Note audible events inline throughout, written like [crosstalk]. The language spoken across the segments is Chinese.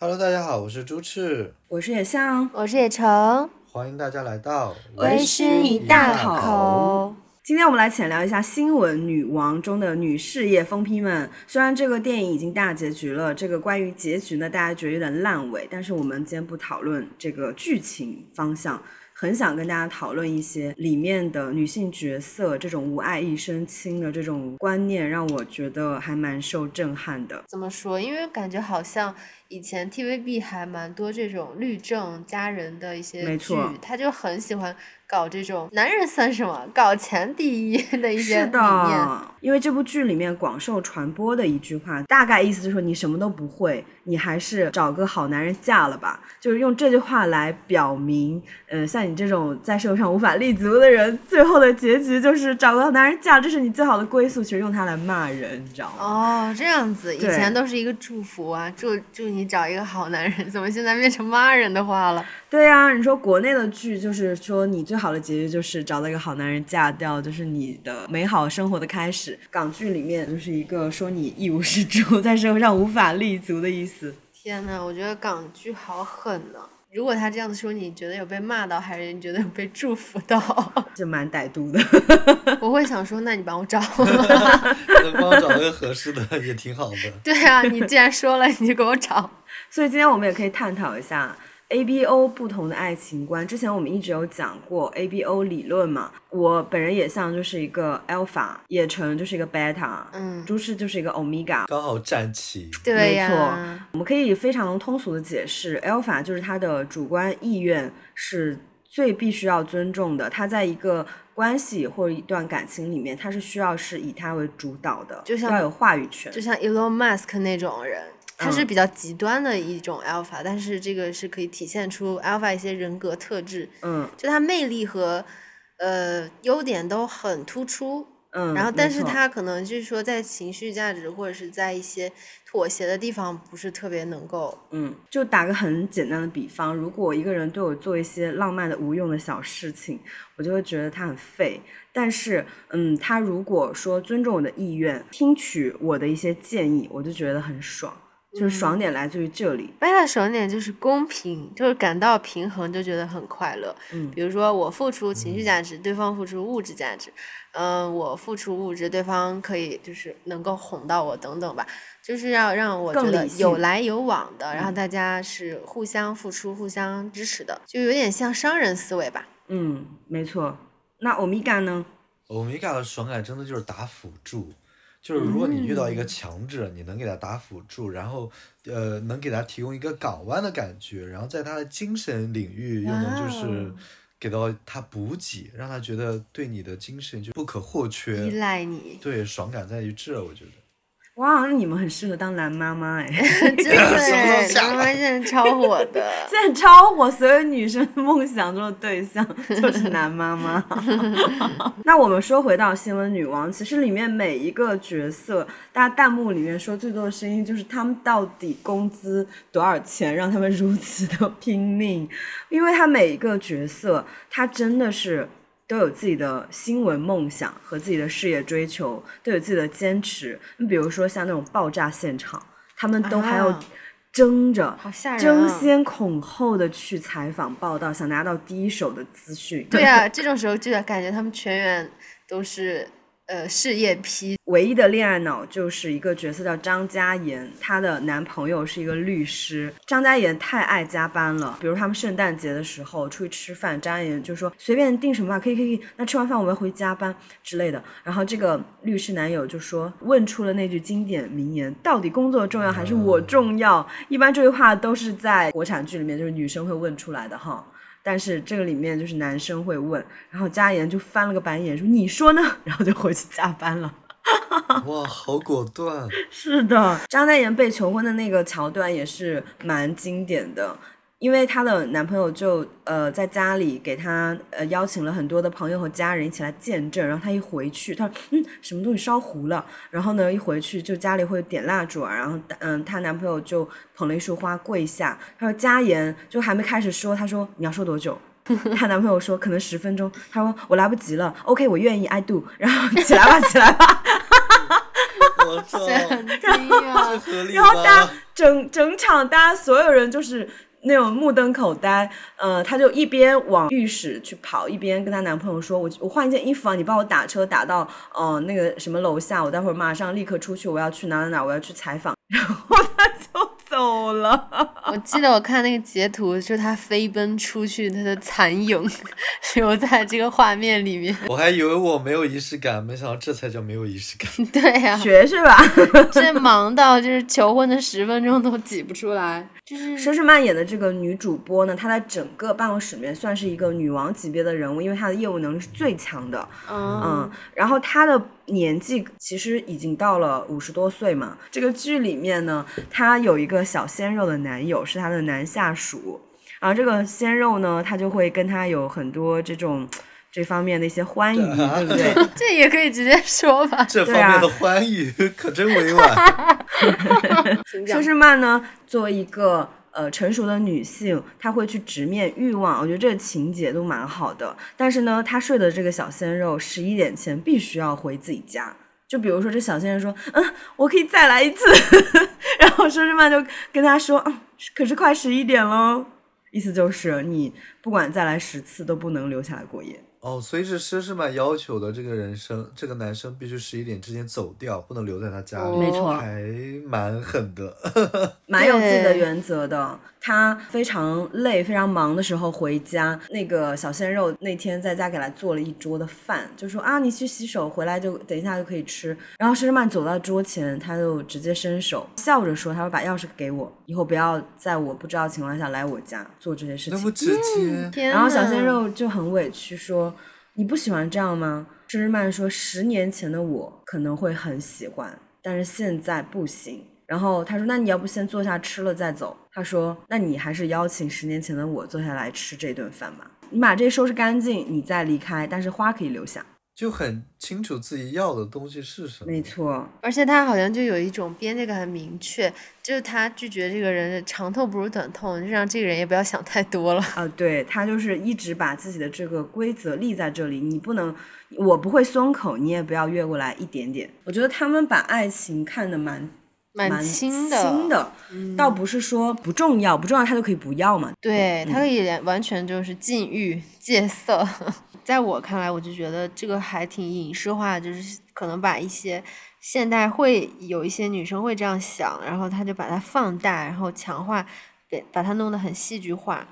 Hello，大家好，我是朱赤，我是野象，我是野橙，欢迎大家来到微醺一大口。今天我们来浅聊一下新闻女王中的女事业疯批们。虽然这个电影已经大结局了，这个关于结局呢，大家觉得有点烂尾，但是我们今天不讨论这个剧情方向。很想跟大家讨论一些里面的女性角色这种无爱一身轻的这种观念，让我觉得还蛮受震撼的。怎么说？因为感觉好像以前 TVB 还蛮多这种律政佳人的一些剧他就很喜欢搞这种男人算什么，搞钱第一 [laughs] 的一些是理念。的，因为这部剧里面广受传播的一句话，大概意思就是说你什么都不会，你还是找个好男人嫁了吧。就是用这句话来表明，呃，像你这种在社会上无法立足的人，最后的结局就是找个好男人嫁，这是你最好的归宿。其实用它来骂人，你知道吗？哦，这样子，以前都是一个祝福啊，祝祝你找一个好男人，怎么现在变成骂人的话了？对呀、你说国内的剧就是说你最好的结局就是找到一个好男人嫁掉，就是你的美好生活的开始。港剧里面就是一个说你一无是处，[laughs] 在社会上无法立足的意思。天呐，我觉得港剧好狠呐！如果他这样子说，你觉得有被骂到，还是你觉得有被祝福到？[laughs] 这蛮歹毒的。[laughs] 我会想说，那你帮我找。[laughs] 能帮我找到个合适的也挺好的。对啊，你既然说了，你就给我找。所以今天我们也可以探讨一下 ABO 不同的爱情观。之前我们一直有讲过 ABO 理论嘛，我本人也像就是一个 Alpha，也成就是一个 Beta，嗯朱氏就是一个 Omega。刚好站齐，对没呀错，我们可以非常通俗的解释，alpha 就是他的主观意愿是最必须要尊重的，他在一个关系或者一段感情里面，他是需要是以他为主导的，就像要有话语权就。像 Elon Musk 那种人，他是嗯比较极端的一种 alpha，、但是这个是可以体现出 alpha 一些人格特质，嗯就他魅力和呃优点都很突出。嗯，然后，但是他可能就是说，在情绪价值或者是在一些妥协的地方，不是特别能够。嗯，就打个很简单的比方，如果一个人对我做一些浪漫的无用的小事情，我就会觉得他很废。但是，嗯，他如果说尊重我的意愿，听取我的一些建议，我就觉得很爽。就是爽点来自于这里。贝塔爽点就是公平，就是感到平衡就觉得很快乐。嗯比如说我付出情绪价值，对方付出物质价值，嗯、我付出物质，对方可以就是能够哄到我等等吧，就是要让我觉得有来有往的，然后大家是互相付出、互相支持的，就有点像商人思维吧。嗯，没错。那欧米伽呢？欧米伽的爽感真的就是打辅助，就是如果你遇到一个强者，你能给他打辅助，然后呃能给他提供一个港湾的感觉，然后在他的精神领域又能就是给到他补给，让他觉得对你的精神就不可或缺依。赖你，对，爽感在于这，我觉得。哇，那你们很适合当男妈妈哎，[laughs] 真的耶，妈妈现在超火的。[laughs] 现在超火，所有女生梦想中的对象就是男妈妈。[laughs] 那我们说回到新闻女王，其实里面每一个角色，大家弹幕里面说最多的声音就是他们到底工资多少钱，让他们如此的拼命？因为他每一个角色，他真的是。都有自己的新闻梦想和自己的事业追求，都有自己的坚持。你比如说像那种爆炸现场，他们都还要啊争着、争先恐后的去采访报道，想拿到第一手的资讯。对啊，[laughs] 这种时候就感觉他们全员都是呃事业批，唯一的恋爱脑就是一个角色叫张嘉妍，她的男朋友是一个律师。张嘉妍太爱加班了，比如他们圣诞节的时候出去吃饭，张嘉妍就说随便订什么吧，可以可以，那吃完饭我们回加班之类的。然后这个律师男友就说问出了那句经典名言：到底工作重要还是我重要？一般这句话都是在国产剧里面就是女生会问出来的哈。但是这个里面就是男生会问，然后嘉妍就翻了个白眼说：“你说呢？” [laughs] 然后就回去加班了。[laughs] 哇，好果断！是的，张嘉妍被求婚的那个桥段也是蛮经典的。因为她的男朋友就呃在家里给她呃邀请了很多的朋友和家人一起来见证，然后她一回去，她说嗯什么东西烧糊了，然后呢一回去就家里会点蜡烛啊，然后嗯她男朋友就捧了一束花跪下，她说嘉妍就还没开始说，她说你要说多久？[laughs] 她男朋友说可能十分钟，她说我来不及了，OK 我愿意，I do，然后起来吧起来吧，我操，[laughs] 很惊讶。合理然后大家？整整场大家所有人就是那种目瞪口呆，呃，她就一边往浴室去跑，一边跟她男朋友说：“我我换一件衣服啊，你帮我打车打到呃那个什么楼下，我待会儿马上立刻出去，我要去哪哪哪，我要去采访。[laughs] ”然后她就走了。[laughs] 我记得我看那个截图，就是他飞奔出去，他的残影 [laughs] 留在这个画面里面。我还以为我没有仪式感，没想到这才叫没有仪式感。[laughs] 对呀、学是吧。这忙到就是求婚的十分钟都挤不出来，就是佘诗曼演的这个女主播呢，她在整个办公室里面算是一个女王级别的人物，因为她的业务能力是最强的。嗯嗯，然后她的年纪其实已经到了五十多岁嘛。这个剧里面呢，她有一个小鲜肉的男友，是她的男下属。然后这个鲜肉呢，他就会跟她有很多这种这方面的一些欢愉，[laughs] 对不对？[laughs] 这也可以直接说吧。这方对啊面的欢愉可真委婉。[laughs] 请讲佘诗曼呢，作为一个呃成熟的女性，她会去直面欲望，我觉得这个情节都蛮好的。但是呢，她睡的这个小鲜肉十一点前必须要回自己家。就比如说，这小鲜肉说：“嗯，我可以再来一次。[laughs] ”然后佘诗曼就跟他说：“嗯，可是快十一点喽。”意思就是你不管再来十次都不能留下来过夜。哦，所以是佘诗曼要求的，这个人生，这个男生必须十一点之前走掉，不能留在他家里。没错还蛮狠的。[laughs] 蛮有自己的原则的。他非常累、非常忙的时候回家，那个小鲜肉那天在家给他做了一桌的饭，就说啊，你去洗手，回来就等一下就可以吃。然后施诗曼走到桌前，他就直接伸手，笑着说：“他说把钥匙给我，以后不要在我不知道情况下来我家做这些事情。那么直接，天然后小鲜肉就很委屈说：“你不喜欢这样吗？”施诗曼说：“十年前的我可能会很喜欢，但是现在不行。”然后他说：“那你要不先坐下吃了再走？”他说：“那你还是邀请十年前的我坐下来吃这顿饭吧。你把这收拾干净，你再离开，但是花可以留下。就很清楚自己要的东西是什么。没错，而且他好像就有一种边界感很明确，就是他拒绝这个人长痛不如短痛，就让这个人也不要想太多了。啊、对他就是一直把自己的这个规则立在这里，你不能，我不会松口，你也不要越过来一点点。我觉得他们把爱情看得蛮蛮轻的轻的，倒不是说不重要，不重要他就可以不要嘛。对，他可以完全就是禁欲戒色。[laughs] 在我看来，我就觉得这个还挺影视化的，就是可能把一些现代会有一些女生会这样想，然后他就把它放大，然后强化，把把它弄得很戏剧化。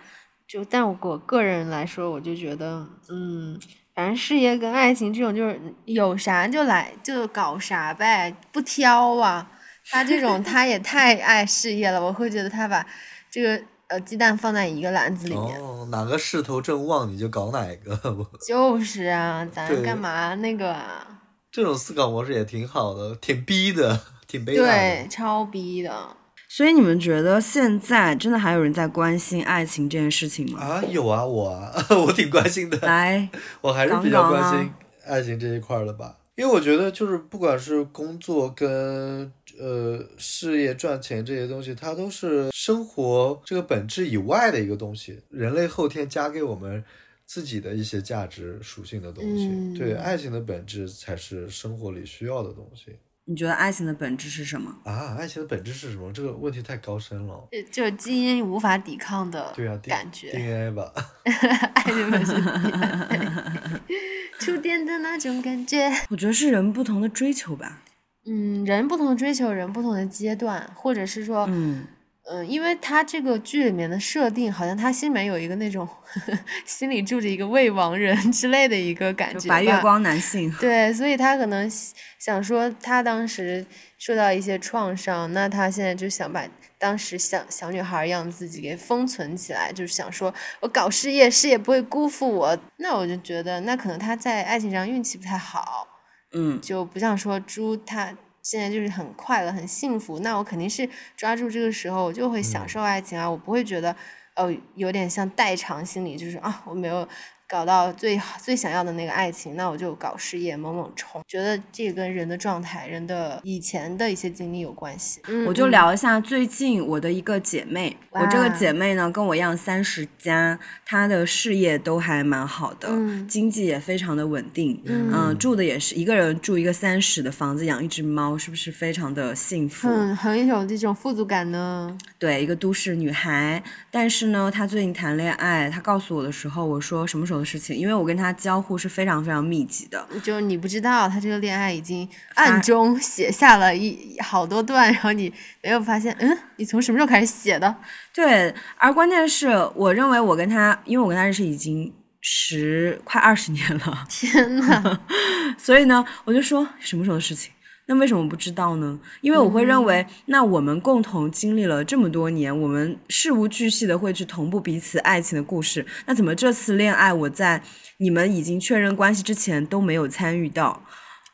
就但我我个人来说，我就觉得，嗯，反正事业跟爱情这种就是有啥就来就搞啥呗，不挑啊。他这种他也太爱事业了，我会觉得他把这个呃鸡蛋放在一个篮子里面。哦，哪个势头正旺你就搞哪个，就是啊，咱干嘛那个啊？这种思考模式也挺好的，挺逼的，挺悲哀对，超逼的。所以你们觉得现在真的还有人在关心爱情这件事情吗？啊，有啊，我啊，[laughs] 我挺关心的。来，我还是比较关心爱情这一块儿的吧，因为我觉得就是不管是工作跟呃事业赚钱这些东西，它都是生活这个本质以外的一个东西，人类后天加给我们自己的一些价值属性的东西。嗯对，爱情的本质才是生活里需要的东西你觉得爱情的本质是什么？啊！爱情的本质是什么？这个问题太高深了。就就是基因无法抵抗的对啊感觉，DNA 吧，[laughs] 爱情本身，[laughs] 触电的那种感觉。我觉得是人不同的追求吧。嗯，人不同的追求，人不同的阶段，或者是说，嗯，嗯，因为他这个剧里面的设定，好像他心里面有一个那种 [laughs] 心里住着一个未亡人 [laughs] 之类的一个感觉白月光男性。对，所以他可能想想说，他当时受到一些创伤，那他现在就想把当时小小女孩一样自己给封存起来，就是想说我搞事业，事业不会辜负我。那我就觉得，那可能他在爱情上运气不太好，嗯，就不像说猪它。现在就是很快乐、很幸福，那我肯定是抓住这个时候，我就会享受爱情啊，我不会觉得，哦，有点像代偿心理，就是啊，我没有搞到最好最想要的那个爱情，那我就搞事业猛猛冲。觉得这跟人的状态、人的以前的一些经历有关系。嗯我就嗯聊一下最近我的一个姐妹，我这个姐妹呢跟我一样三十加，她的事业都还蛮好的，嗯经济也非常的稳定，嗯嗯、住的也是一个人住一个三室的房子，养一只猫，是不是非常的幸福？嗯很有这种富足感呢。对，一个都市女孩，但是呢，她最近谈恋爱，她告诉我的时候，我说什么时候的事情？因为我跟他交互是非常非常密集的，就是你不知道，他这个恋爱已经暗中写下了一好多段，然后你没有发现，嗯，你从什么时候开始写的？对，而关键是，我认为我跟他，因为我跟他认识已经十快二十年了，天呐，[laughs] 所以呢，我就说什么时候的事情？那为什么不知道呢？因为我会认为，那我们共同经历了这么多年，我们事无巨细的会去同步彼此爱情的故事。那怎么这次恋爱我在你们已经确认关系之前都没有参与到？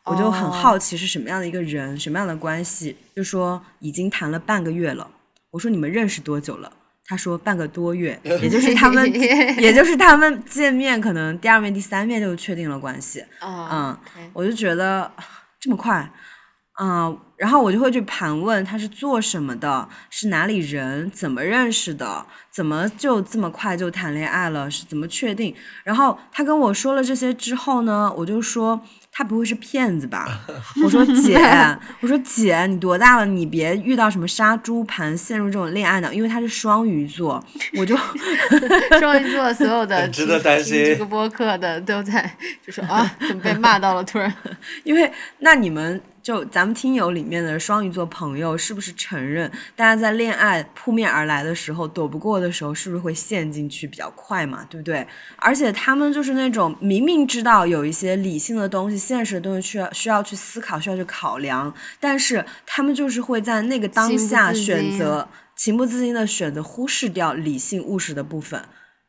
我就很哦好奇是什么样的一个人，什么样的关系？就说已经谈了半个月了。我说你们认识多久了？他说半个多月，也就是他们，[laughs] 也就是他们见面可能第二面、第三面就确定了关系。啊，嗯我就觉得这么快，嗯，然后我就会去盘问他是做什么的，是哪里人，怎么认识的，怎么就这么快就谈恋爱了，是怎么确定？然后他跟我说了这些之后呢，我就说他不会是骗子吧？[laughs] 我说姐，我说姐，你多大了？你别遇到什么杀猪盘，陷入这种恋爱脑，因为他是双鱼座，我就 [laughs] 双鱼座所有的值得担心这个播客的都在就说啊，怎么被骂到了？突然，[laughs] 因为那你们就咱们听友里面的双鱼座朋友，是不是承认大家在恋爱扑面而来的时候，躲不过的时候，是不是会陷进去比较快嘛？对不对？而且他们就是那种明明知道有一些理性的东西、现实的东西需要需要去思考、需要去考量，但是他们就是会在那个当下选择情不自禁的选择忽视掉理性务实的部分。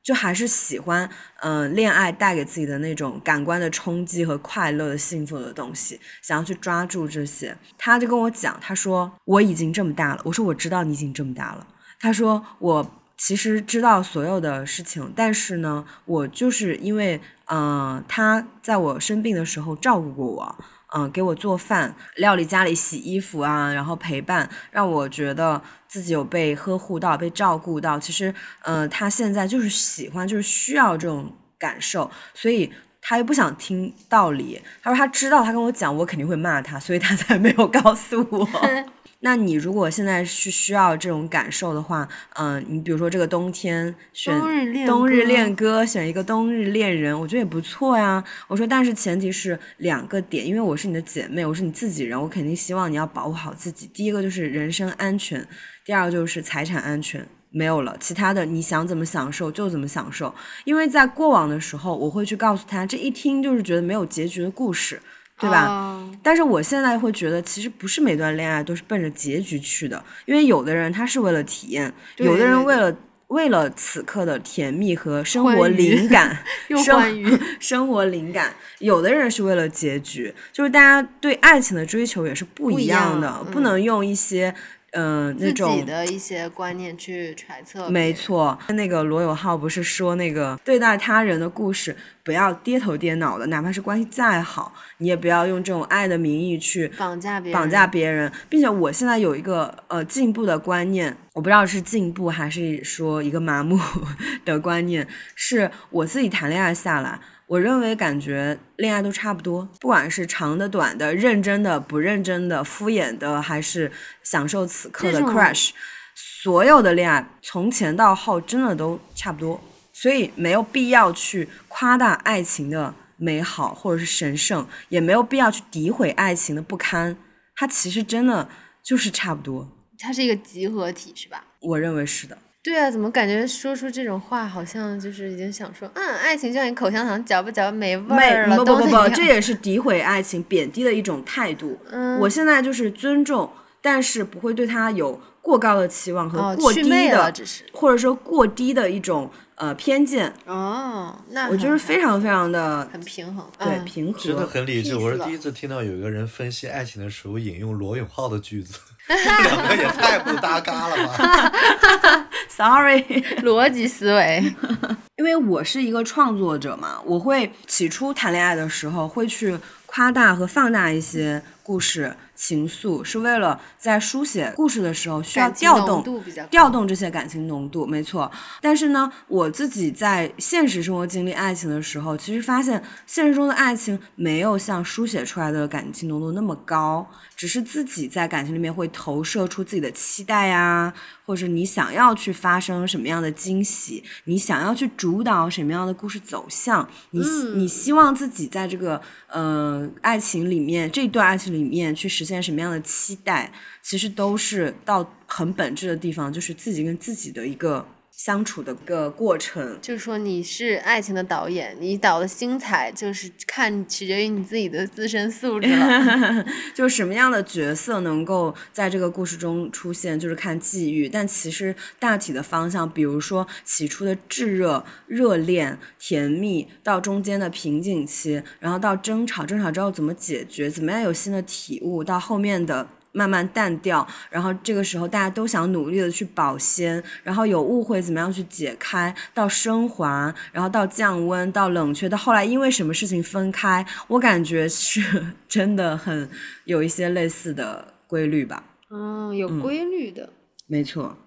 就还是喜欢，嗯、恋爱带给自己的那种感官的冲击和快乐的幸福的东西，想要去抓住这些。他就跟我讲，他说我已经这么大了，我说我知道你已经这么大了。他说我其实知道所有的事情，但是呢，我就是因为，嗯、他在我生病的时候照顾过我。嗯，给我做饭、料理家里、洗衣服啊，然后陪伴，让我觉得自己有被呵护到、被照顾到。其实，嗯，他现在就是喜欢，就是需要这种感受，所以他又不想听道理。他说他知道他跟我讲，我肯定会骂他，所以他才没有告诉我。[laughs] 那你如果现在是需要这种感受的话，嗯、你比如说这个冬天选冬日恋冬日歌恋歌，选一个冬日恋人，我觉得也不错呀。我说，但是前提是两个点，因为我是你的姐妹，我是你自己人，我肯定希望你要保护好自己。第一个就是人身安全，第二个就是财产安全。没有了，其他的你想怎么享受就怎么享受。因为在过往的时候，我会去告诉他，这一听就是觉得没有结局的故事，对吧？哦但是我现在会觉得，其实不是每段恋爱都是奔着结局去的，因为有的人他是为了体验，有的人为了为了此刻的甜蜜和生活灵感，[laughs] 又生欢愉 [laughs] 生活灵感，有的人是为了结局，就是大家对爱情的追求也是不不一一样的，样不能用一些嗯、呃、那自己的一些观念去揣测，没，错，那个罗永浩不是说那个对待他人的故事不要跌头跌脑的，哪怕是关系再好，你也不要用这种爱的名义去绑架别人，绑架别人，并且我现在有一个呃进步的观念，我不知道是进步还是说一个麻木 [laughs] 的观念，是我自己谈恋爱下来。我认为感觉恋爱都差不多，不管是长的、短的、认真的、不认真的、敷衍的，还是享受此刻的 crush，所有的恋爱从前到后真的都差不多，所以没有必要去夸大爱情的美好或者是神圣，也没有必要去诋毁爱情的不堪。它其实真的就是差不多，它是一个集合体，是吧？我认为是的。对啊，怎么感觉说出这种话，好像就是已经想说，嗯，爱情就像你口香糖，嚼吧嚼吧没味儿了，不不不这也是诋毁爱情、贬低的一种态度。嗯我现在就是尊重，但是不会对他有过高的期望和哦过低的，或者说过低的一种呃偏见。哦，那我就是非常非常的很平衡，对嗯平和，真的很理智。我是第一次听到有一个人分析爱情的时候引用罗永浩的句子，两个也太不搭嘎了吧！[laughs] Sorry，逻辑思维。[laughs] 因为我是一个创作者嘛，我会起初谈恋爱的时候会去夸大和放大一些故事情愫，是为了在书写故事的时候需要调动调动这些感情浓度，没错。但是呢，我自己在现实生活经历爱情的时候，其实发现现实中的爱情没有像书写出来的感情浓度那么高，只是自己在感情里面会投射出自己的期待呀，或者你想要去发生什么样的惊喜，你想要去主导什么样的故事走向，你、你希望自己在这个呃爱情里面这段爱情里面去实现什么样的期待，其实都是到很本质的地方，就是自己跟自己的一个相处的一个过程。就是说你是爱情的导演，你导的精彩就是看取决于你自己的自身素质了。[laughs] 就是什么样的角色能够在这个故事中出现，就是看际遇。但其实大体的方向，比如说起初的炙热、热恋、甜蜜，到中间的瓶颈期，然后到争吵，争吵之后怎么解决，怎么样有新的体悟，到后面的。慢慢淡掉，然后这个时候大家都想努力的去保鲜，然后有误会怎么样去解开，到升华，然后到降温，到冷却，到后来因为什么事情分开，我感觉是真的很有一些类似的规律吧。嗯，有规律的。没错，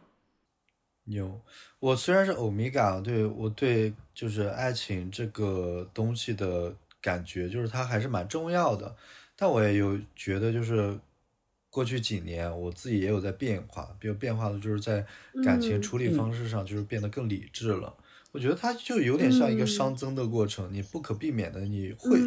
有，我虽然是欧米伽，对我对就是爱情这个东西的感觉，就是它还是蛮重要的。但我也有觉得，就是过去几年我自己也有在变化，比如变化的就是在感情处理方式上，就是变得更理智了。我觉得它就有点像一个熵增的过程，你不可避免的你会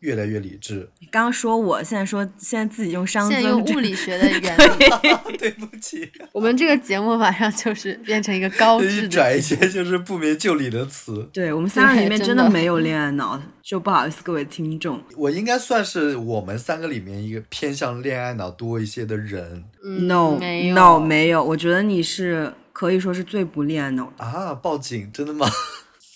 越来越理智。你刚刚说我，现在说现在自己用熵现在用物理学的 [laughs] 原理，[laughs] [laughs] 对不起，我们这个节目马上就是变成一个高一质的转一些就是不明就里的词。对我们三个里面真的没有恋爱脑，就不好意思各位听众。我应该算是我们三个里面一个偏向恋爱脑多一些的人嗯 No 没有 No 没有，我觉得你是可以说是最不恋爱脑的。啊！报警，真的吗？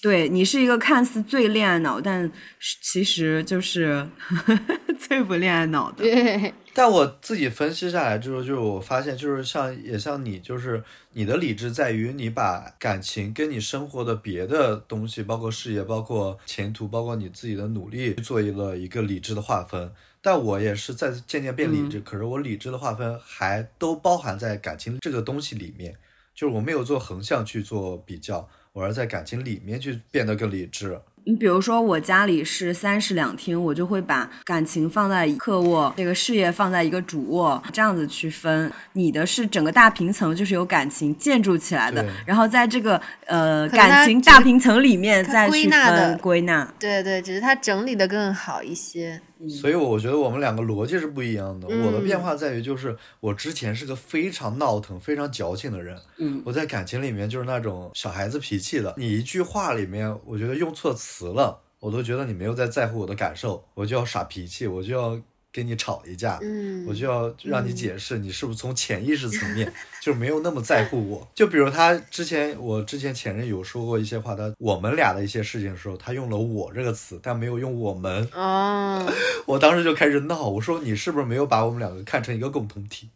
对你是一个看似最恋爱脑，但是其实就是 [laughs] 最不恋爱脑的。对，但我自己分析下来之后，就是我发现，就是像也像你，就是你的理智在于你把感情跟你生活的别的东西，包括事业、包括前途、包括你自己的努力，做了一个理智的划分。但我也是在渐渐变理智，可是我理智的划分还都包含在感情这个东西里面，就是我没有做横向去做比较，我是在感情里面去变得更理智。你比如说，我家里是三室两厅，我就会把感情放在客卧，这个事业放在一个主卧，这样子区分。你的是整个大平层，就是由感情建筑起来的，然后在这个呃感情大平层里面再去归纳的分归纳。对对，只是它整理的更好一些。所以我觉得我们两个逻辑是不一样的。嗯我的变化在于，就是我之前是个非常闹腾、非常矫情的人，嗯，我在感情里面就是那种小孩子脾气的。你一句话里面，我觉得用错词了，我都觉得你没有在在乎我的感受，我就要耍脾气，我就要跟你吵一架。嗯，我就要让你解释，你是不是从潜意识层面 [laughs] 就没有那么在乎我？就比如他之前，我之前前任有说过一些话，他我们俩的一些事情的时候，他用了“我”这个词，但没有用“我们”。哦，[laughs] 我当时就开始闹，我说你是不是没有把我们两个看成一个共同体？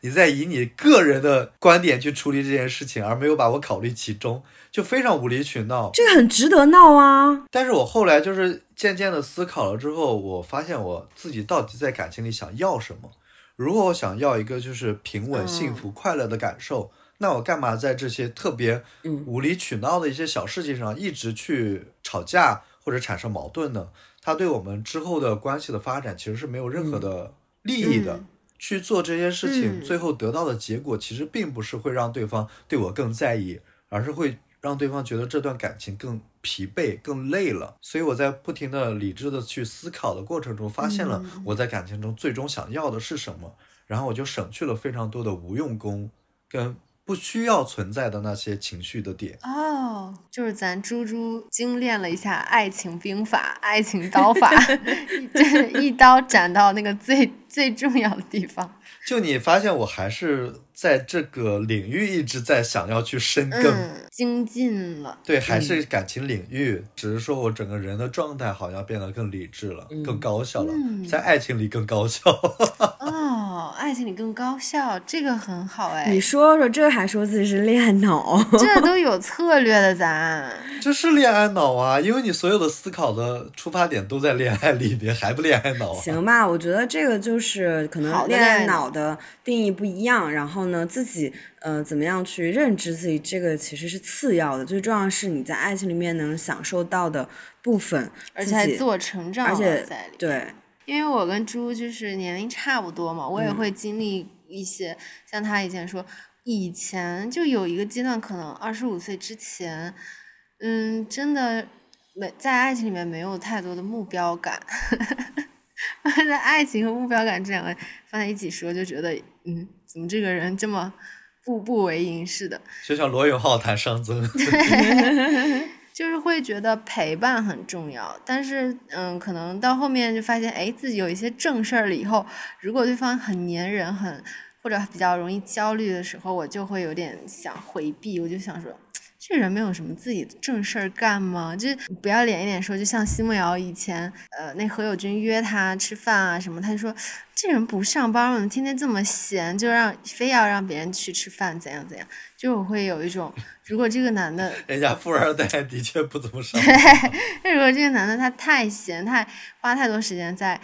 你在以你个人的观点去处理这件事情，而没有把我考虑其中，就非常无理取闹。这个很值得闹啊。但是我后来就是渐渐的思考了之后，我发现我自己到底在感情里想要什么。如果我想要一个就是平稳、嗯幸福、快乐的感受，那我干嘛在这些特别嗯无理取闹的一些小事情上一直去吵架或者产生矛盾呢？它对我们之后的关系的发展其实是没有任何的利益的。嗯去做这些事情，嗯最后得到的结果其实并不是会让对方对我更在意，而是会让对方觉得这段感情更疲惫、更累了。所以我在不停的理智的去思考的过程中，发现了我在感情中最终想要的是什么，然后我就省去了非常多的无用功跟不需要存在的那些情绪的点。哦，就是咱猪猪精炼了一下爱情兵法、爱情刀法，[laughs] 就是 [laughs] 一刀斩到那个最最重要的地方。就你发现我还是在这个领域一直在想要去深耕。嗯，精进了。对，还是感情领域，只是说我整个人的状态好像变得更理智了，更高效了，嗯在爱情里更高效。哦，哦，爱情里更高效，这个很好哎。你说说，这还说自己是恋爱脑？[laughs] 这都有 [laughs] 策略的，咱。这是恋爱脑啊，因为你所有的思考的出发点都在恋爱里边，还不恋爱脑？行吧，我觉得这个就是可能恋爱脑的定义不一样，然后呢，自己呃怎么样去认知自己，这个其实是次要的，最重要是你在爱情里面能享受到的部分，而且还自我成长，而且在里对。因为我跟猪就是年龄差不多嘛，我也会经历一些，像他以前说，以前就有一个阶段，可能二十五岁之前，嗯，真的没在爱情里面没有太多的目标感，[laughs] [laughs] 在爱情和目标感这两个放在一起说，就觉得，嗯，怎么这个人这么步步为营似的？就像罗永浩谈上增。[laughs] [laughs] 就是会觉得陪伴很重要，但是嗯，可能到后面就发现，哎，自己有一些正事儿了以后，如果对方很粘人，很或者比较容易焦虑的时候，我就会有点想回避，我就想说。这人没有什么自己的正事儿干吗？就不要脸一点说，就像奚梦瑶以前，呃，那何猷君约他吃饭啊什么，他就说这人不上班吗？天天这么闲，就让非要让别人去吃饭，怎样怎样？就我会有一种，[laughs] 如果这个男的，人家富二代的确不怎么上班。[laughs] 那如果这个男的他太闲，太花太多时间在。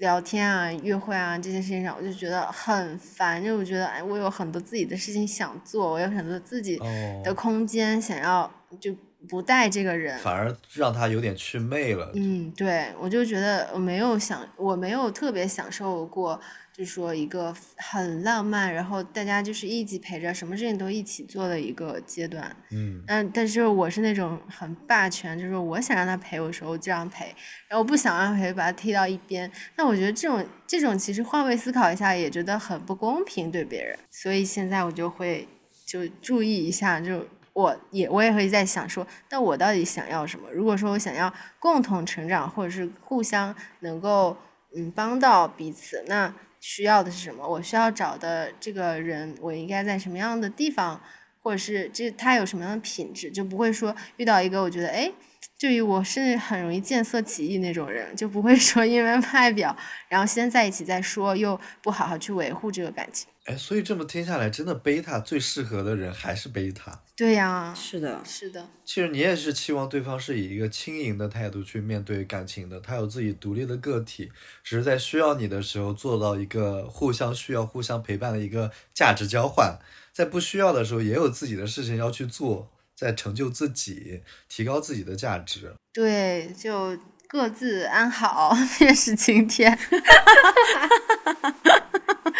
聊天啊，约会啊，这件事情上，我就觉得很烦。就我觉得，哎，我有很多自己的事情想做，我有很多自己的空间想要，就不带这个人，反而让他有点去魅了。嗯，对，我就觉得我没有想，我没有特别享受过。就说一个很浪漫，然后大家就是一起陪着，什么事情都一起做的一个阶段。嗯，但但是我是那种很霸权，就是我想让他陪我的时候就让陪，然后我不想让陪把他踢到一边。那我觉得这种这种其实换位思考一下也觉得很不公平对别人，所以现在我就会就注意一下，就我也我也会在想说，那我到底想要什么？如果说我想要共同成长，或者是互相能够嗯帮到彼此，那。需要的是什么？我需要找的这个人，我应该在什么样的地方，或者是这他有什么样的品质，就不会说遇到一个我觉得哎，就于我是很容易见色起意那种人，就不会说因为外表，然后先在一起再说，又不好好去维护这个感情。哎，所以这么听下来，真的贝塔最适合的人还是贝塔。对呀，是的，是的。其实你也是期望对方是以一个轻盈的态度去面对感情的，他有自己独立的个体，只是在需要你的时候做到一个互相需要、互相陪伴的一个价值交换，在不需要的时候也有自己的事情要去做，在成就自己、提高自己的价值。对，就各自安好，[laughs] 便是晴天。[laughs]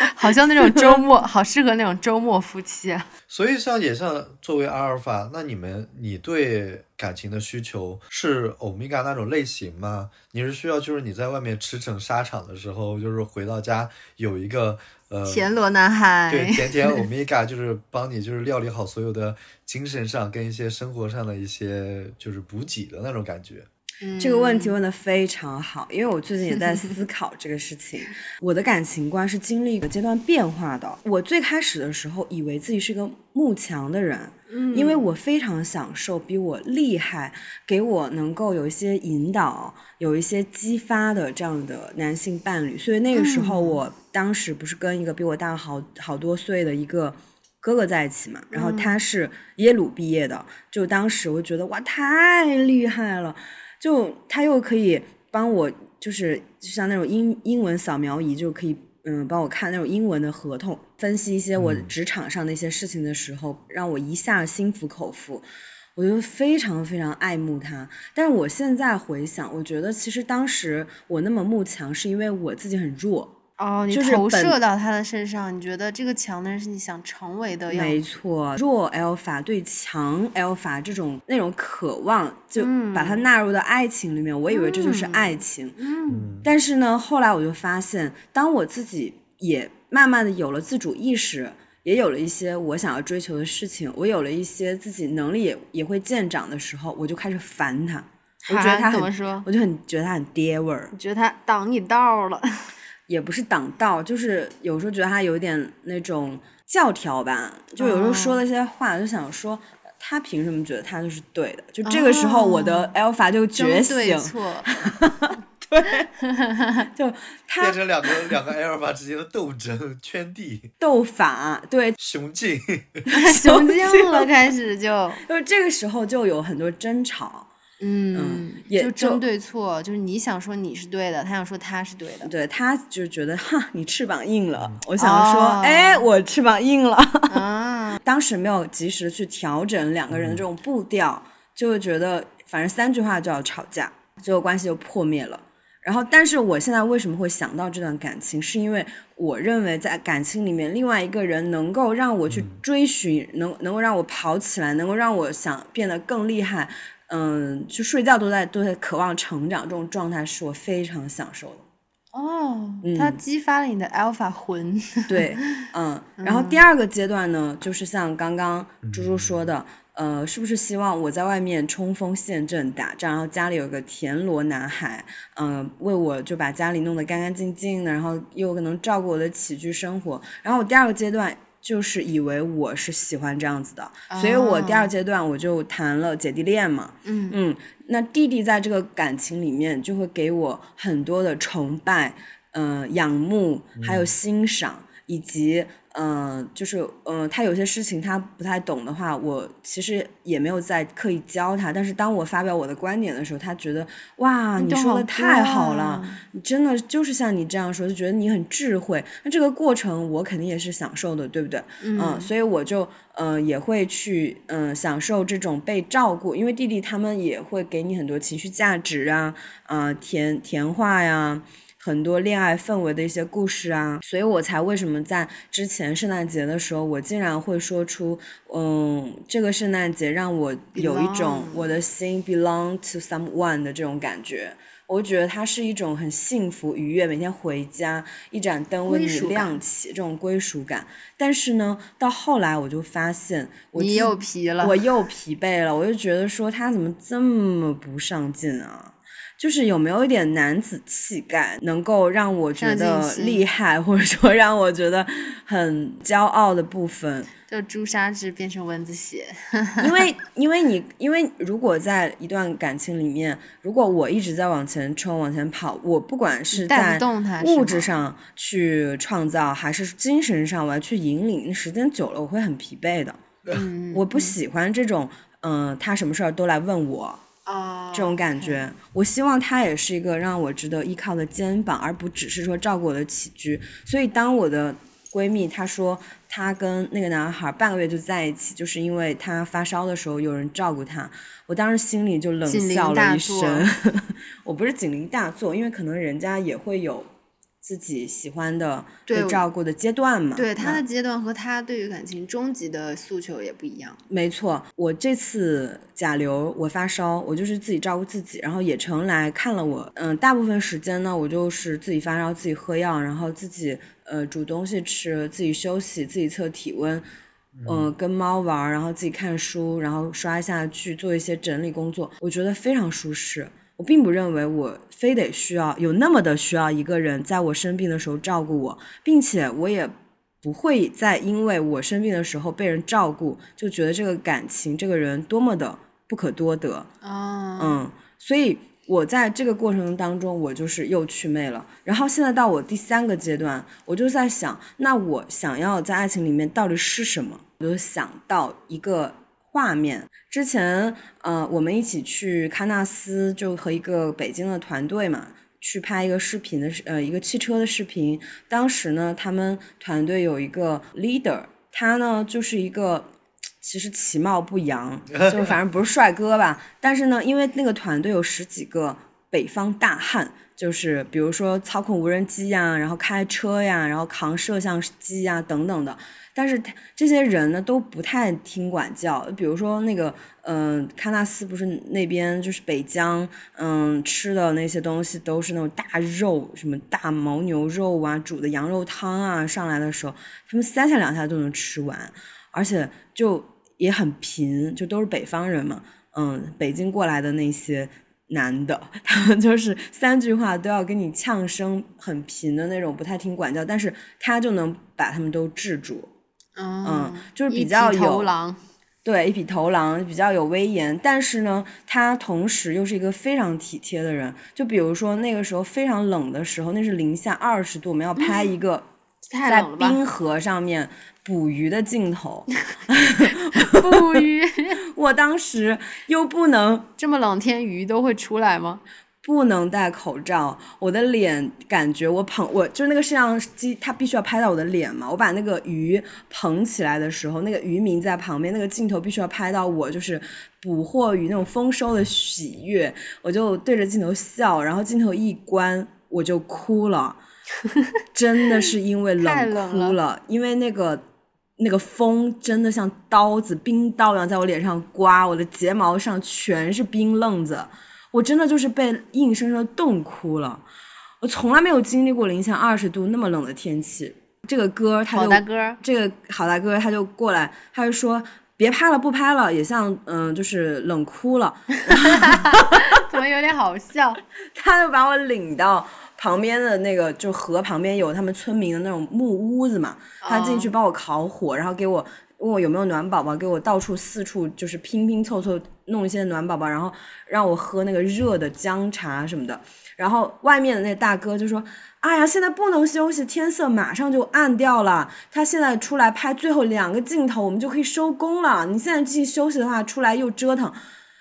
[laughs] 好像那种周末，[laughs] 好适合那种周末夫妻啊。所以像也像作为阿尔法，那你们你对感情的需求是欧米伽那种类型吗？你是需要就是你在外面驰骋沙场的时候，就是回到家有一个呃田螺男孩，对甜甜欧米伽，就是帮你就是料理好所有的精神上跟一些生活上的一些就是补给的那种感觉。这个问题问的非常好，因为我最近也在思考这个事情。[laughs] 我的感情观是经历一个阶段变化的。我最开始的时候以为自己是个慕强的人，嗯，因为我非常享受比我厉害、给我能够有一些引导、有一些激发的这样的男性伴侣。所以那个时候，我当时不是跟一个比我大好好多岁的一个哥哥在一起嘛，然后他是耶鲁毕业的，就当时我觉得哇，太厉害了。就他又可以帮我，就是就像那种英英文扫描仪，就可以嗯帮我看那种英文的合同，分析一些我职场上的一些事情的时候，让我一下心服口服，我就非常非常爱慕他。但是我现在回想，我觉得其实当时我那么慕强，是因为我自己很弱。哦，你投射到他的身上，你觉得这个强的人是你想成为的样？没错，弱 alpha 对强 alpha 这种那种渴望，就把它纳入到爱情里面。我以为这就是爱情，嗯，但是呢，后来我就发现，当我自己也慢慢的有了自主意识，也有了一些我想要追求的事情，我有了一些自己能力也也会见长的时候，我就开始烦他。我觉得他怎么说？我就很觉得他很爹味儿。你觉得他挡你道了？[laughs] 也不是挡道，就是有时候觉得他有点那种教条吧，就有时候说了一些话，就想说他凭什么觉得他就是对的？就这个时候，我的 alpha 就觉醒，[laughs] 对 [laughs] 就他变成两个两个 Alpha 之间的斗争圈地斗法，对，雄竞，[laughs] 雄竞了，开始就。就这个时候就有很多争吵，嗯，也就就争对错，就是你想说你是对的，他想说他是对的。对，他就觉得哈，你翅膀硬了，我想说，哦哎，我翅膀硬了，啊，[laughs] 当时没有及时去调整两个人的这种步调，就会觉得反正三句话就要吵架，最后关系就破灭了。然后，但是我现在为什么会想到这段感情，是因为我认为在感情里面，另外一个人能够让我去追寻，能能够让我跑起来，能够让我想变得更厉害，嗯，就睡觉都在都在渴望成长，这种状态是我非常享受的。哦，它激发了你的 alpha 魂。[laughs] 对，嗯，然后第二个阶段呢，就是像刚刚猪猪说的，呃，是不是希望我在外面冲锋陷阵打仗，然后家里有个田螺男孩，嗯、为我就把家里弄得干干净净的，然后又能照顾我的起居生活。然后我第二个阶段。就是以为我是喜欢这样子的，所以我第二阶段我就谈了姐弟恋嘛，嗯。嗯，那弟弟在这个感情里面就会给我很多的崇拜，嗯、仰慕，还有欣赏，以及嗯、呃就是嗯、呃他有些事情他不太懂的话，我其实也没有在刻意教他，但是当我发表我的观点的时候，他觉得哇，你说的太好了啊，你真的就是像你这样说，就觉得你很智慧。那这个过程我肯定也是享受的，对不对？嗯，所以我就嗯也会去嗯、呃享受这种被照顾，因为弟弟他们也会给你很多情绪价值啊，啊、甜甜话呀。很多恋爱氛围的一些故事啊，所以我才为什么在之前圣诞节的时候，我竟然会说出，嗯，这个圣诞节让我有一种我的心 belong to someone 的这种感觉。我觉得它是一种很幸福、愉悦，每天回家一盏灯为你亮起，这种归属感。但是呢，到后来我就发现，我你又疲了我又疲惫了，我就觉得说他怎么这么不上进啊？就是有没有一点男子气概，能够让我觉得厉害，或者说让我觉得很骄傲的部分？就朱砂痣变成蚊子血。[laughs] 因为因为你因为如果在一段感情里面，如果我一直在往前冲、往前跑，我不管是在物质上去创造，还是精神上我要去引领，时间久了我会很疲惫的。嗯，我不喜欢这种，嗯、他什么事儿都来问我，哦，这种感觉。我希望他也是一个让我值得依靠的肩膀，而不只是说照顾我的起居。所以当我的闺蜜她说她跟那个男孩半个月就在一起，就是因为她发烧的时候有人照顾她，我当时心里就冷笑了一声。[laughs] 我不是警铃大作，因为可能人家也会有自己喜欢的对被照顾的阶段嘛。对他的阶段和他对于感情终极的诉求也不一样。没错，我这次甲流我发烧，我就是自己照顾自己，然后野城来看了我，嗯，大部分时间呢，我就是自己发烧，自己喝药，然后自己呃煮东西吃，自己休息，自己测体温，嗯、跟猫玩儿，然后自己看书，然后刷一下剧，做一些整理工作，我觉得非常舒适。我并不认为我非得需要有那么的需要一个人在我生病的时候照顾我，并且我也不会再因为我生病的时候被人照顾，就觉得这个感情这个人多么的不可多得。哦，嗯，所以我在这个过程当中，我就是又祛魅了。然后现在到我第三个阶段，我就在想，那我想要在爱情里面到底是什么？我就想到一个画面。之前，呃，我们一起去喀纳斯，就和一个北京的团队嘛。去拍一个视频的视，呃，一个汽车的视频。当时呢，他们团队有一个 leader，他呢就是一个其实其貌不扬，[laughs] 就是反正不是帅哥吧。但是呢，因为那个团队有十几个北方大汉，就是比如说操控无人机呀，然后开车呀，然后扛摄像机呀等等的。但是这些人呢都不太听管教，比如说那个，嗯、喀纳斯不是那边就是北疆，嗯、吃的那些东西都是那种大肉，什么大牦牛肉啊，煮的羊肉汤啊，上来的时候，他们三下两下都能吃完，而且就也很贫，就都是北方人嘛，嗯，北京过来的那些男的，[laughs] 他们就是三句话都要跟你呛声，很贫的那种，不太听管教，但是他就能把他们都制住，嗯嗯，就是比较有狼，对，一匹头狼，比较有威严，但是呢，他同时又是一个非常体贴的人。就比如说那个时候非常冷的时候，那是零下二十度，我们要拍一个 [laughs] 在？冰河上面捕鱼的镜头。[laughs] [laughs] 捕鱼，我当时又不能这么冷天鱼都会出来吗？不能戴口罩，我的脸感觉我捧我就是那个摄像机，它必须要拍到我的脸嘛。我把那个鱼捧起来的时候，那个渔民在旁边，那个镜头必须要拍到我，就是捕获鱼那种丰收的喜悦。我就对着镜头笑，然后镜头一关，我就哭了，[laughs] 真的是因为冷哭了，因为那个。那个风真的像刀子、冰刀一样在我脸上刮，我的睫毛上全是冰愣子，我真的就是被硬生生地冻哭了。我从来没有经历过零下二十度那么冷的天气。这个歌他好就大哥，这个好大哥他就过来，他就说别拍了，不拍了，也像嗯、就是冷哭了。[laughs] [laughs] [laughs] 怎么有点好笑？他就把我领到旁边的那个，就河旁边有他们村民的那种木屋子嘛，他进去帮我烤火，然后给我问我有没有暖宝宝，给我到处四处就是拼拼凑凑弄一些暖宝宝，然后让我喝那个热的姜茶什么的。然后外面的那大哥就说：“哎呀，现在不能休息，天色马上就暗掉了。他现在出来拍最后两个镜头，我们就可以收工了。你现在继续休息的话，出来又折腾。”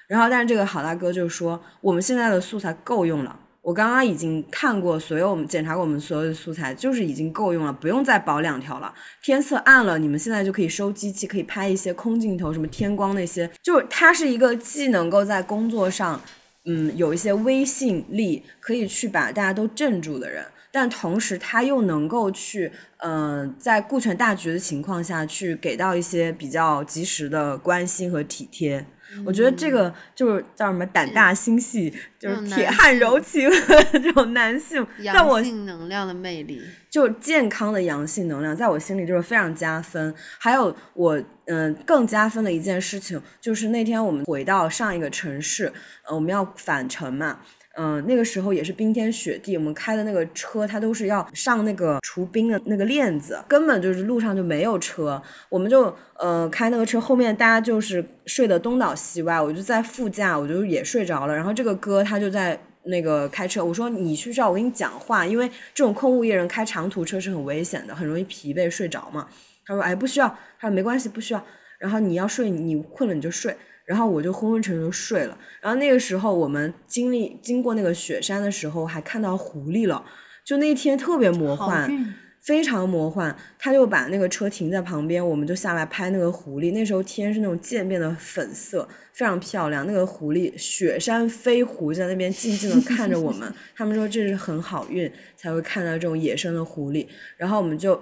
然后，但是这个好大哥就说：“我们现在的素材够用了。我刚刚已经看过所有我们检查过我们所有的素材，就是已经够用了，不用再保两条了。天色暗了，你们现在就可以收机器，可以拍一些空镜头，什么天光那些。就是他是一个既能够在工作上，嗯，有一些威信力，可以去把大家都镇住的人。”但同时，他又能够去，嗯、在顾全大局的情况下去给到一些比较及时的关心和体贴。我觉得这个就是叫什么胆大心细，就是铁汉柔情的这种男性，在我性能量的魅力。就健康的阳性能量，在我心里就是非常加分。还有我嗯、更加分的一件事情，就是那天我们回到上一个城市，呃，我们要返程嘛。嗯、那个时候也是冰天雪地，我们开的那个车，它都是要上那个除冰的那个链子，根本就是路上就没有车，我们就呃开那个车，后面大家就是睡得东倒西歪，我就在副驾，我就也睡着了，然后这个哥他就在那个开车，我说你去这儿，我跟你讲话，因为这种空无一人开长途车是很危险的，很容易疲惫睡着嘛。他说哎不需要，他说没关系不需要，然后你要睡你困了你就睡。然后我就昏昏沉沉就睡了。然后那个时候我们经历经过那个雪山的时候，还看到狐狸了。就那天特别魔幻，非常魔幻。他就把那个车停在旁边，我们就下来拍那个狐狸。那时候天是那种渐变的粉色，非常漂亮。那个狐狸雪山飞狐在那边静静的看着我们。[laughs] 他们说这是很好运才会看到这种野生的狐狸。然后我们就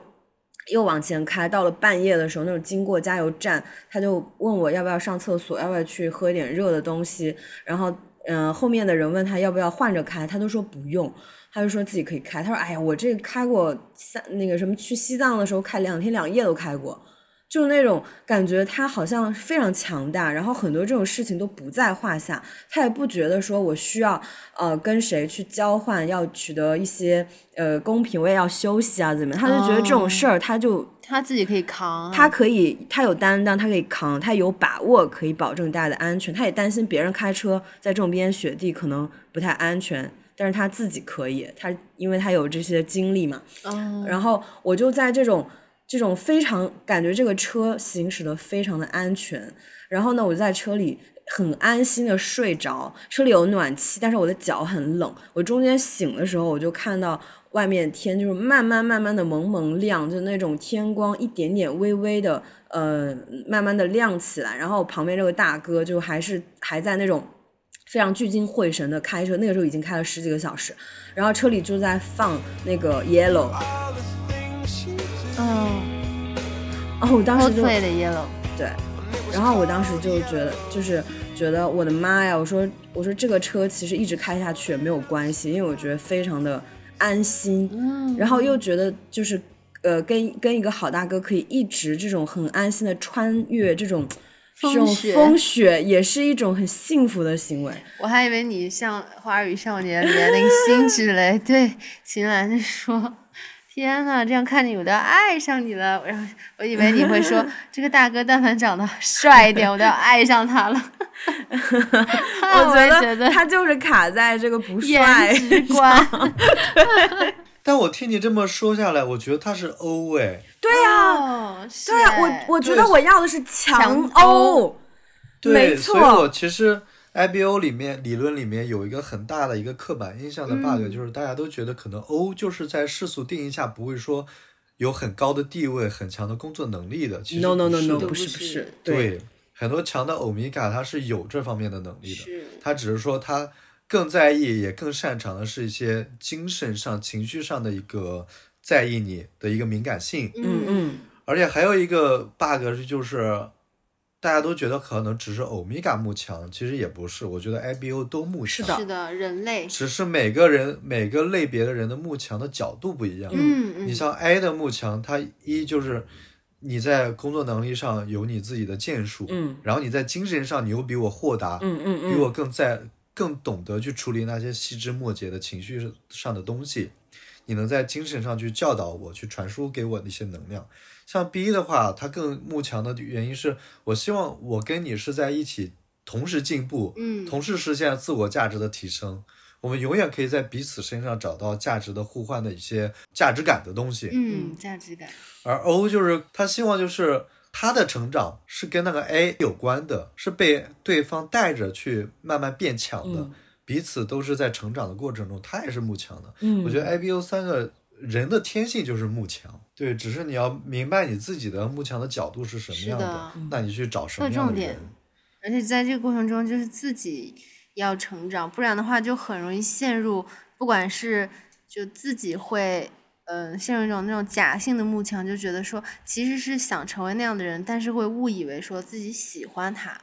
又往前开，到了半夜的时候，那种经过加油站，他就问我要不要上厕所，要不要去喝一点热的东西。然后，嗯、后面的人问他要不要换着开，他都说不用，他就说自己可以开。他说：“哎呀，我这开过三那个什么去西藏的时候开两天两夜都开过。”就是那种感觉，他好像非常强大，然后很多这种事情都不在话下，他也不觉得说我需要呃跟谁去交换，要取得一些呃公平，我也要休息啊怎么样？他就觉得这种事儿，他就他自己可以扛啊，他可以，他有担当，他可以扛，他有把握可以保证大家的安全，他也担心别人开车在这种冰天雪地可能不太安全，但是他自己可以，他因为他有这些经历嘛，嗯，然后我就在这种这种非常感觉这个车行驶的非常的安全，然后呢，我就在车里很安心的睡着，车里有暖气，但是我的脚很冷。我中间醒的时候，我就看到外面天就是慢慢慢慢的蒙蒙亮，就那种天光一点点微微的呃慢慢的亮起来，然后旁边这个大哥就还是还在那种。非常聚精会神的开车，那个时候已经开了十几个小时，然后车里就在放那个 Yellow，嗯哦，我当时就，Coldplay 的 Yellow，对，然后我当时就觉得，就是觉得我的妈呀！我说我说这个车其实一直开下去也没有关系，因为我觉得非常的安心，嗯，然后又觉得就是呃跟跟一个好大哥可以一直这种很安心的穿越这种这种风雪，也是一种很幸福的行为。我还以为你像《花儿与少年》里面那个星之雷对秦岚说：“天呐，这样看你我都要爱上你了。然后我以为你会说 [laughs] 这个大哥但凡长得帅一点，我都要爱上他了。[laughs] 我觉得他就是卡在这个不帅颜值观。[laughs] 但我听你这么说下来，我觉得他是欧哎。对呀，对呀，我我觉得我要的是强欧。对，所以我其实 IBO 里面理论里面有一个很大的一个刻板印象的 bug，就是大家都觉得可能 O 就是在世俗定义下不会说有很高的地位、很强的工作能力的。其实 no no no no 不是不是。对，很多强的欧米伽他是有这方面的能力的，他只是说他。更在意也更擅长的是一些精神上、情绪上的一个在意你的一个敏感性。嗯嗯。而且还有一个 bug 是，就是大家都觉得可能只是欧米伽慕强，其实也不是。我觉得 IBO 都慕强。是的，人类。只是每个人每个类别的人的慕强的角度不一样。嗯嗯。你像 I 的慕强，它一就是你在工作能力上有你自己的建树。嗯。然后你在精神上，你又比我豁达。嗯嗯嗯。比我更在。更懂得去处理那些细枝末节的情绪上的东西，你能在精神上去教导我，去传输给我的一些能量。像 B 的话，他更慕强的原因是我希望我跟你是在一起同时进步，嗯，同时实现自我价值的提升。我们永远可以在彼此身上找到价值的互换的一些价值感的东西，嗯，价值感。而 O 就是他希望就是。他的成长是跟那个 A 有关的，是被对方带着去慢慢变强的，彼此都是在成长的过程中，他也是慕强的。嗯，我觉得 IBO 三个人的天性就是慕强，对，只是你要明白你自己的慕强的角度是什么样的，那你去找什么样的人。而且在这个过程中，就是自己要成长，不然的话就很容易陷入，不管是就自己会。嗯，陷入一种那种假性的慕强，就觉得说其实是想成为那样的人，但是会误以为说自己喜欢他。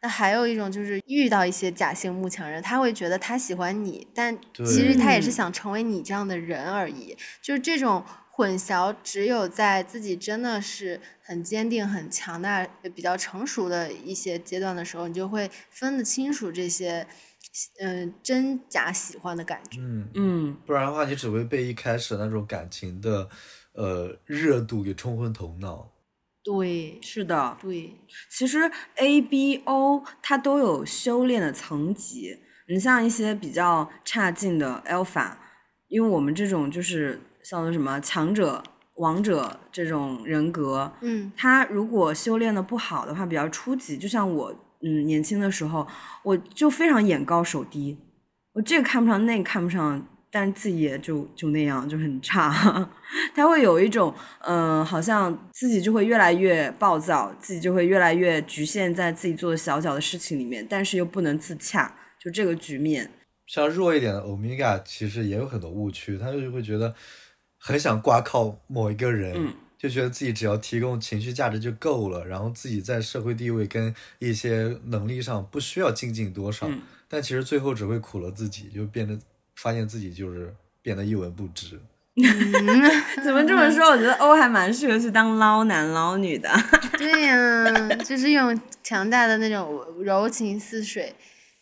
那还有一种就是遇到一些假性慕强人，他会觉得他喜欢你，但其实他也是想成为你这样的人而已。就是这种混淆，只有在自己真的是很坚定、很强大、比较成熟的一些阶段的时候，你就会分得清楚这些。嗯，真假喜欢的感觉。嗯嗯，不然的话，你只会被一开始那种感情的呃热度给冲昏头脑。对，是的，对。其实 A、B、O 它都有修炼的层级。你像一些比较差劲的 Alpha，因为我们这种就是像什么强者、王者这种人格，嗯，他如果修炼的不好的话，比较初级，就像我。嗯，年轻的时候我就非常眼高手低，我这个看不上，那个看不上，但是自己也就就那样，就很差。[laughs] 他会有一种，嗯，好像自己就会越来越暴躁，自己就会越来越局限在自己做的小小的事情里面，但是又不能自洽，就这个局面。像弱一点的欧米伽，其实也有很多误区，他就会觉得很想挂靠某一个人。就觉得自己只要提供情绪价值就够了，然后自己在社会地位跟一些能力上不需要精进多少，但其实最后只会苦了自己，就变得发现自己就是变得一文不值。怎么这么说？我觉得欧还蛮适合去当捞男捞女的。对呀，就是用强大的那种柔情似水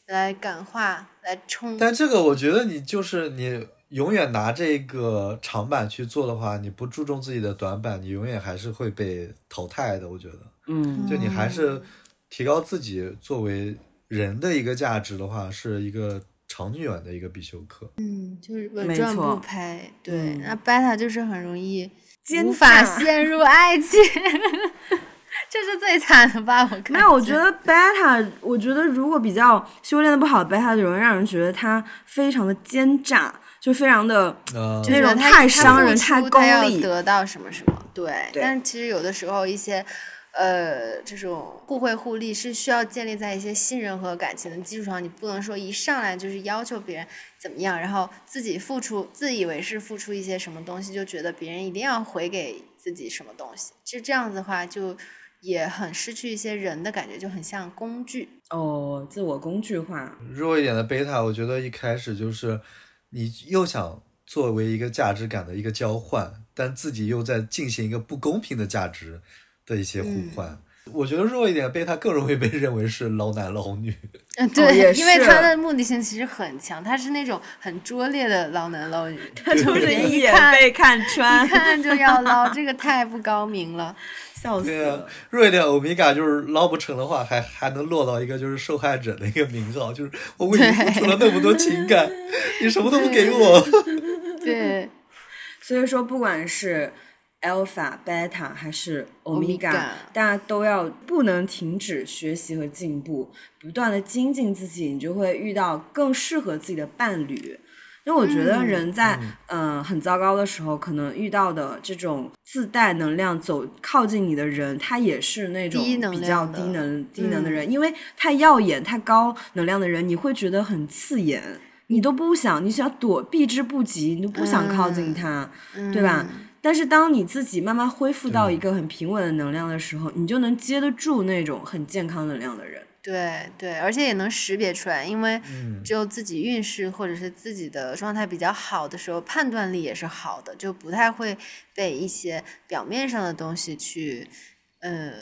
来感化，来冲。但这个我觉得你就是你。永远拿这个长板去做的话，你不注重自己的短板，你永远还是会被淘汰的。我觉得，嗯，就你还是提高自己作为人的一个价值的话，是一个长远的一个必修课。嗯，就是稳赚不赔。对，那贝塔就是很容易无法法陷入爱情，[laughs] 这是最惨的吧？我看。没有，我觉得贝塔，我觉得如果比较修炼的不好，贝塔就容易让人觉得他非常的奸诈。就非常的那种太伤人、太功利，得到什么什么。对，但是其实有的时候一些呃这种互惠互利是需要建立在一些信任和感情的基础上。你不能说一上来就是要求别人怎么样，然后自己付出，自以为是付出一些什么东西，就觉得别人一定要回给自己什么东西。就这样子的话，就也很失去一些人的感觉，就很像工具。哦，自我工具化。弱一点的贝塔，我觉得一开始就是。你又想作为一个价值感的一个交换，但自己又在进行一个不公平的价值的一些互换，我觉得弱一点贝塔更容易被认为是捞男捞女。嗯，[laughs] 哦对，因为他的目的性其实很强，他是那种很拙劣的捞男捞女，[laughs] 他就是一一眼被看穿一，看 [laughs] 就要捞，这个太不高明了。笑死对啊了。，弱一点欧米伽就是捞不成的话，还还能落到一个就是受害者的一个名号，就是我为你付出了那么多情感，你什么都不给我。对，所以说，不管是 alpha、beta 还是 omega，Omega 大家都要不能停止学习和进步，不断的精进自己，你就会遇到更适合自己的伴侣。因为我觉得人在嗯、呃很糟糕的时候，可能遇到的这种自带能量走靠近你的人，他也是那种比较低能低能的人，因为太耀眼、太高能量的人，你会觉得很刺眼，你都不想，你想躲避之不及，你都不想靠近他，对吧？但是当你自己慢慢恢复到一个很平稳的能量的时候，你就能接得住那种很健康能量的人。对对，而且也能识别出来，因为嗯只有自己运势或者是自己的状态比较好的时候，判断力也是好的，就不太会被一些表面上的东西去呃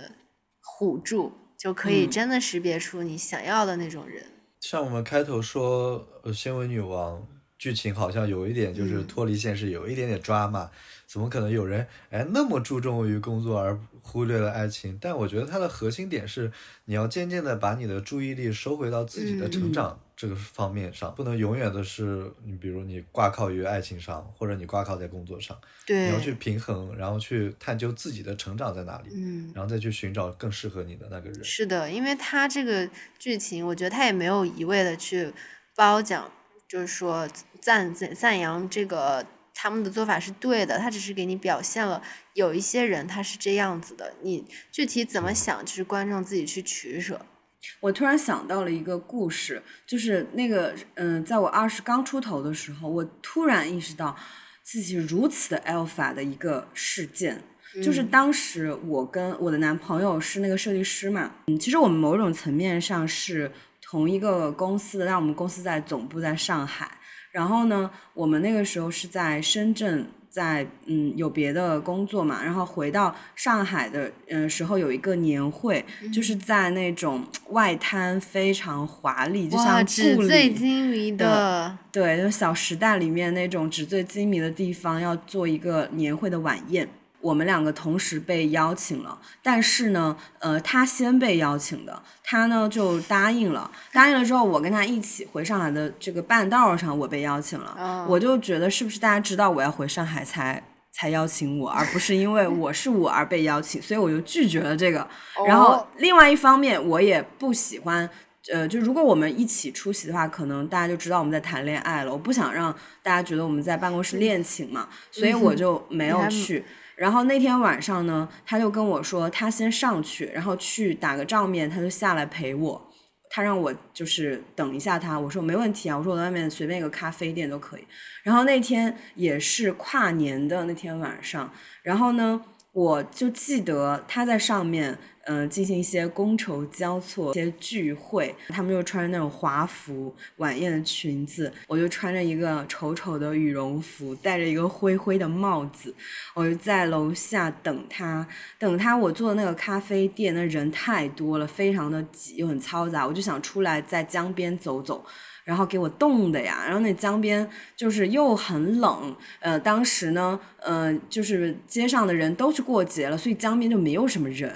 唬住，就可以嗯真的识别出你想要的那种人。像我们开头说，呃，纤维女王剧情好像有一点就是嗯脱离现实，有一点点抓马。怎么可能有人哎那么注重于工作而忽略了爱情？但我觉得它的核心点是，你要渐渐的把你的注意力收回到自己的成长这个方面上，不能永远的是你比如你挂靠于爱情上，或者你挂靠在工作上，对你要，去平衡，然后去探究自己的成长在哪里，嗯。然后再去寻找更适合你的那个人。是的，因为他这个剧情，我觉得他也没有一味的去褒奖，就是说赞赞赞扬这个他们的做法是对的，他只是给你表现了有一些人他是这样子的，你具体怎么想，就是观众自己去取舍。我突然想到了一个故事，就是那个，嗯、在我二十刚出头的时候，我突然意识到自己如此的 alpha 的一个事件。就是当时我跟我的男朋友是那个设计师嘛，嗯，其实我们某种层面上是同一个公司的，但我们公司在总部在上海，然后呢，我们那个时候是在深圳，在嗯有别的工作嘛，然后回到上海的嗯、呃时候有一个年会，就是在那种外滩非常华丽，就哇，像纸醉金迷的，对，就是《小时代》里面那种纸醉金迷的地方，要做一个年会的晚宴。我们两个同时被邀请了，但是呢，呃，他先被邀请的，他呢就答应了。答应了之后，我跟他一起回上海的这个半道上，我被邀请了。哦我就觉得是不是大家知道我要回上海才才邀请我，而不是因为我是我而被邀请，所以我就拒绝了这个。然后哦另外一方面，我也不喜欢。呃，就如果我们一起出席的话，可能大家就知道我们在谈恋爱了。我不想让大家觉得我们在办公室恋情嘛，所以我就没有去。然后那天晚上呢，他就跟我说，他先上去，然后去打个照面，他就下来陪我。他让我就是等一下他，我说没问题啊，我说我在外面随便一个咖啡店都可以。然后那天也是跨年的那天晚上，然后呢，我就记得他在上面，嗯、进行一些觥筹交错、一些聚会，他们就穿着那种华服晚宴的裙子，我就穿着一个丑丑的羽绒服，戴着一个灰灰的帽子，我就在楼下等他。等他，我坐的那个咖啡店，那人太多了，非常的挤又很嘈杂，我就想出来在江边走走。然后给我冻的呀，然后那江边就是又很冷，呃，当时呢，呃，就是街上的人都去过节了，所以江边就没有什么人，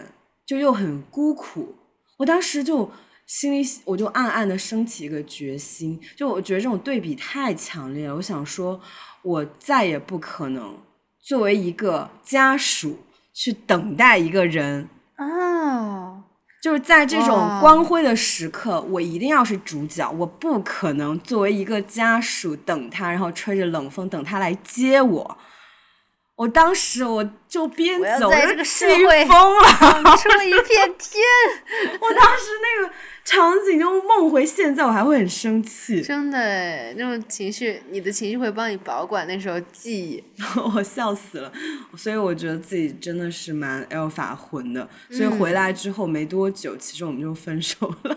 就又很孤苦。我当时就心里我就暗暗的升起一个决心，就我觉得这种对比太强烈了，我想说，我再也不可能作为一个家属去等待一个人，啊，就是在这种光辉的时刻，我一定要是主角，我不可能作为一个家属等他，然后吹着冷风等他来接我。我当时我就边走在这个社会疯了，出了一片天，[laughs] 我当时那个场景就梦回现在，我还会很生气，真的哎，那种情绪，你的情绪会帮你保管那时候记忆。[laughs] 我笑死了。所以我觉得自己真的是蛮 alpha 魂的，所以回嗯来之后没多久，其实我们就分手了。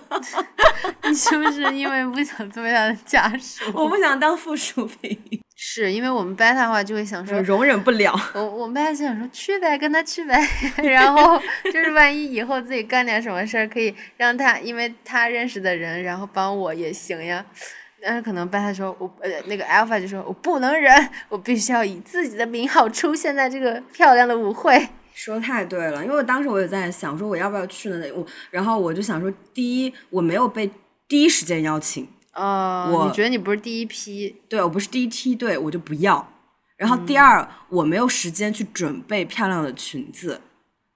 [laughs] 你是不是因为不想做他的家属？我不想当附属品。是因为我们 beta 的话就会想说，容忍不了。[laughs] 我我们 beta 就想说去呗，跟他去呗，[laughs] 然后就是万一以后自己干点什么事儿，可以让他，因为他认识的人，然后帮我也行呀。但是可能 beta 说，我呃那个 alpha 就说我不能忍，我必须要以自己的名号出现在这个漂亮的舞会。说太对了，因为我当时我也在想，说我要不要去呢？我然后我就想说，第一我没有被第一时间邀请。哦，我你觉得你不是第一批？对我不是第一梯队，我就不要。然后第二，我没有时间去准备漂亮的裙子，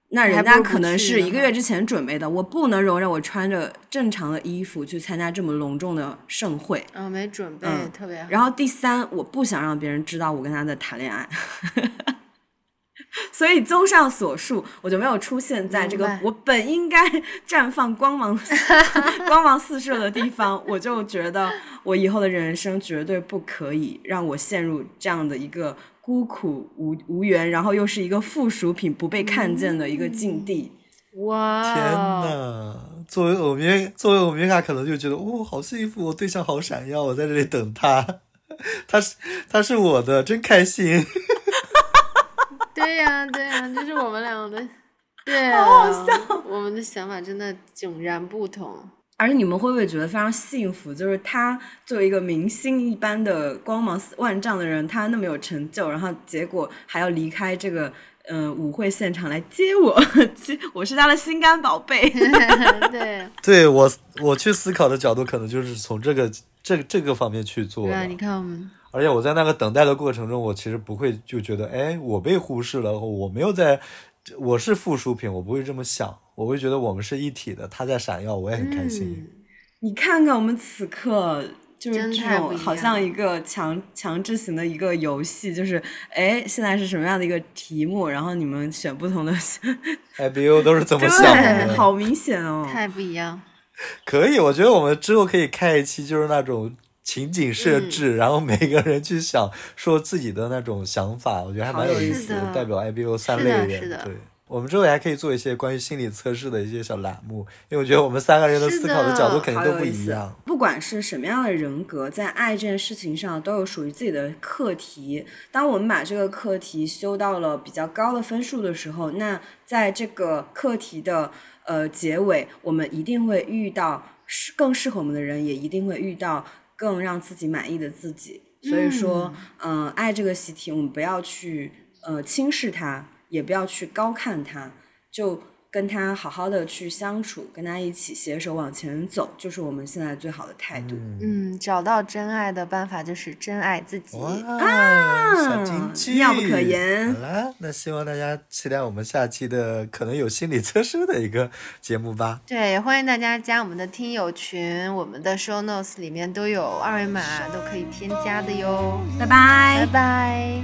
那人家可能是一个月之前准备的，我不能容忍我穿着正常的衣服去参加这么隆重的盛会。嗯，没准备，特别好。然后第三，我不想让别人知道我跟他在谈恋爱。[laughs] 所以，综上所述，我就没有出现在这个我本应该 [laughs] 绽放光芒、[laughs] 光芒四射的地方。我就觉得，我以后的人生绝对不可以让我陷入这样的一个孤苦无无缘，然后又是一个附属品、不被看见的一个境地。哇！天呐，作为欧米，作为欧米伽，可能就觉得，哦，好幸福，我对象好闪耀，我在这里等他，[laughs] 他是他是我的，真开心。对呀，对呀，就是我们两个的，对啊，好好笑。我们的想法真的迥然不同。而且你们会不会觉得非常幸福？就是他作为一个明星一般的光芒万丈的人，他那么有成就，然后结果还要离开这个嗯舞会现场来接我，[laughs] 接我是他的心肝宝贝。[laughs] [laughs] 对，对我我去思考的角度，可能就是从这个这这个方面去做。对啊，你看我们。而且我在那个等待的过程中，我其实不会就觉得，哎，我被忽视了，我没有在，我是附属品，我不会这么想，我会觉得我们是一体的，他在闪耀，我也很开心。你看看我们此刻就是这种，好像一个强强制型的一个游戏，就是哎，现在是什么样的一个题目，然后你们选不同的，[laughs] IBU 都是怎么想的？好明显哦，太不一样。可以，我觉得我们之后可以开一期，就是那种。情景设置，然后每个人去想说自己的那种想法，我觉得还蛮有意思的。代表 IBO 三类人，对，我们之后还可以做一些关于心理测试的一些小栏目，因为我觉得我们三个人的思考的角度肯定都不一样。不管是什么样的人格，在爱这件事情上都有属于自己的课题。当我们把这个课题修到了比较高的分数的时候，那在这个课题的呃结尾，我们一定会遇到适更适合我们的人，也一定会遇到。更让自己满意的自己，所以说，嗯，爱这个习题，我们不要去呃轻视它，也不要去高看它，就。跟他好好的去相处，跟他一起携手往前走，就是我们现在最好的态度。嗯，找到真爱的办法就是真爱自己啊，妙不可言。好了，那希望大家期待我们下期的可能有心理测试的一个节目吧。对，欢迎大家加我们的听友群，我们的 show notes 里面都有二维码，都可以添加的哟。拜拜，拜拜。